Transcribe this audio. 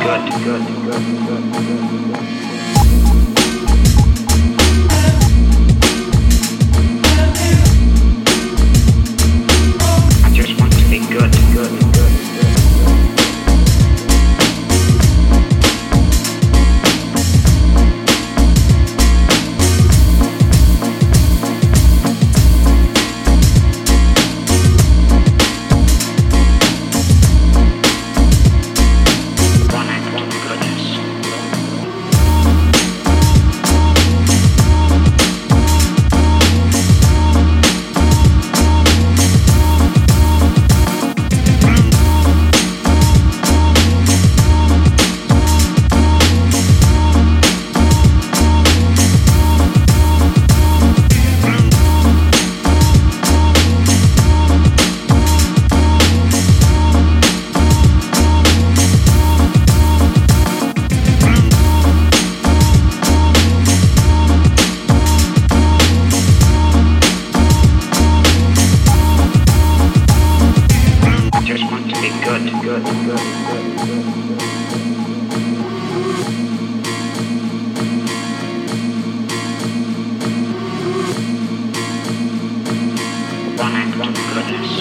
God. One and one brothers.